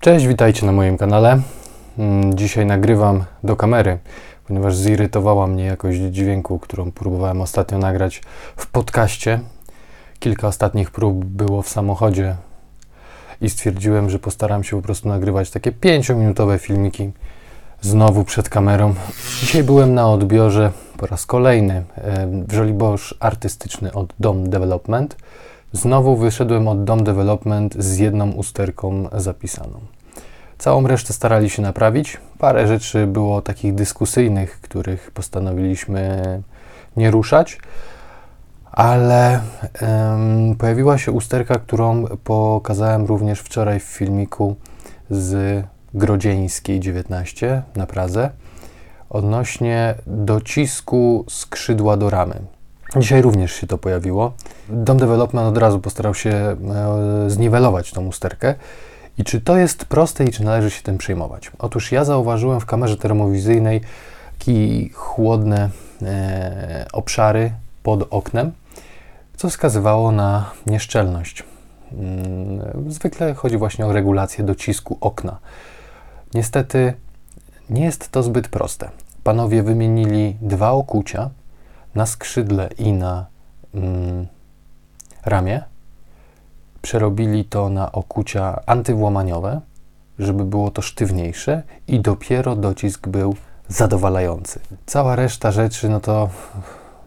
Cześć, witajcie na moim kanale. Mm, Dzisiaj nagrywam do kamery, ponieważ zirytowała mnie jakość dźwięku, którą próbowałem ostatnio nagrać w podcaście. Kilka ostatnich prób było w samochodzie i stwierdziłem, że postaram się po prostu nagrywać takie 5-minutowe filmiki znowu przed kamerą. Dzisiaj byłem na odbiorze po raz kolejny w Żoliborz artystyczny od Dom Development. Znowu wyszedłem od Dom Development z jedną usterką zapisaną. Całą resztę starali się naprawić. Parę rzeczy było takich dyskusyjnych, których postanowiliśmy nie ruszać, ale em, pojawiła się usterka, którą pokazałem również wczoraj w filmiku z Grodzieńskiej 19 na Pradze odnośnie docisku skrzydła do ramy. Dzisiaj również się to pojawiło. Dom Development od razu postarał się e, zniwelować tą usterkę. I czy to jest proste i czy należy się tym przejmować? Otóż ja zauważyłem w kamerze termowizyjnej takie chłodne e, obszary pod oknem, co wskazywało na nieszczelność. Mm, Zwykle chodzi właśnie o regulację docisku okna. Niestety nie jest to zbyt proste. Panowie wymienili dwa okucia na skrzydle i na mm, ramię. Przerobili to na okucia antywłamaniowe, żeby było to sztywniejsze i dopiero docisk był zadowalający. Cała reszta rzeczy, no to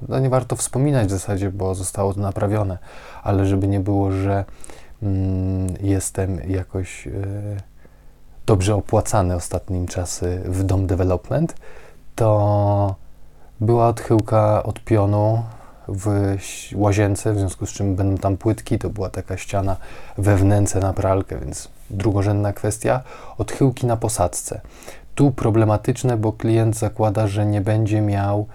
no nie warto wspominać w zasadzie, bo zostało to naprawione, ale żeby nie było, że mm, jestem jakoś e, dobrze opłacany ostatnim czasy w Dom Development, to była odchyłka od pionu w łazience, w związku z czym będą tam płytki, to była taka ściana we wnęce na pralkę, więc drugorzędna kwestia. Odchyłki na posadzce. Tu problematyczne, bo klient zakłada, że nie będzie miał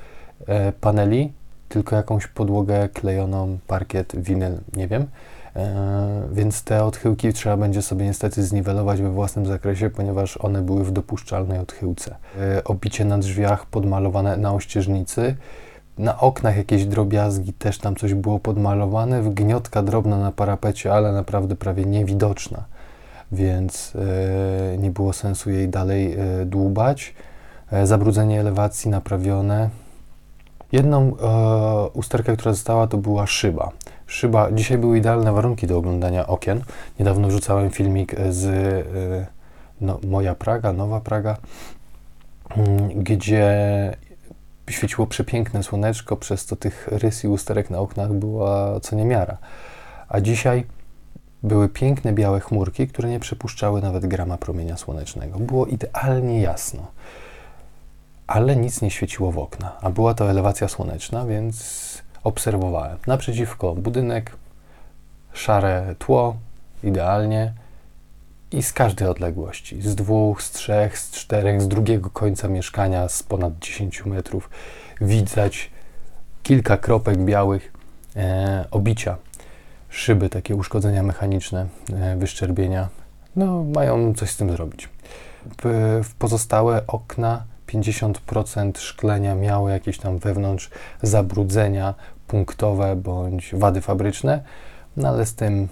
e, paneli, tylko jakąś podłogę klejoną, parkiet, winyl, nie wiem. E, więc te odchyłki trzeba będzie sobie niestety zniwelować we własnym zakresie, ponieważ one były w dopuszczalnej odchyłce. E, obicie na drzwiach podmalowane na ościeżnicy, na oknach jakieś drobiazgi, też tam coś było podmalowane, wgniotka drobna na parapecie, ale naprawdę prawie niewidoczna, więc e, nie było sensu jej dalej dłubać. Zabrudzenie elewacji naprawione. Jedną e, usterkę, która została, to była szyba. Szyba, dzisiaj były idealne warunki do oglądania okien. Niedawno wrzucałem filmik z e, no, Moja Praga, Nowa Praga, mm, gdzie świeciło przepiękne słoneczko, przez to tych rys i usterek na oknach była co niemiara. A dzisiaj były piękne białe chmurki, które nie przepuszczały nawet grama promienia słonecznego. Było idealnie jasno, ale nic nie świeciło w okna. A była to elewacja słoneczna, więc obserwowałem. Naprzeciwko budynek, szare tło, idealnie i z każdej odległości, z dwóch, z trzech, z czterech, z drugiego końca mieszkania, z ponad 10 metrów, widać kilka kropek białych e, obicia, szyby, takie uszkodzenia mechaniczne, e, wyszczerbienia. No, mają coś z tym zrobić. W, pozostałe okna 50% szklenia miały jakieś tam wewnątrz zabrudzenia punktowe bądź wady fabryczne, no ale z tym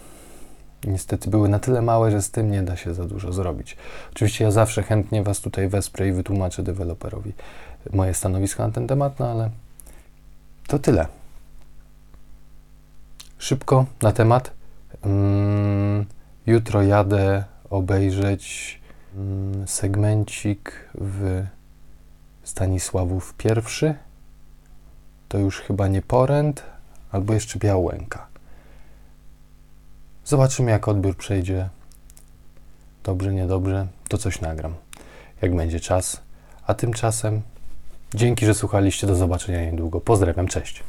niestety były na tyle małe, że z tym nie da się za dużo zrobić. Oczywiście ja zawsze chętnie Was tutaj wesprę i wytłumaczę deweloperowi moje stanowisko na ten temat, no ale to tyle. Szybko na temat. Mm, jutro jadę obejrzeć mm, segmencik w Stanisławów pierwszy. To już chyba nie poręd, albo jeszcze Białęka. Zobaczymy, jak odbiór przejdzie. Dobrze, niedobrze, to coś nagram, jak będzie czas. A tymczasem dzięki, że słuchaliście. Do zobaczenia niedługo. Pozdrawiam, cześć.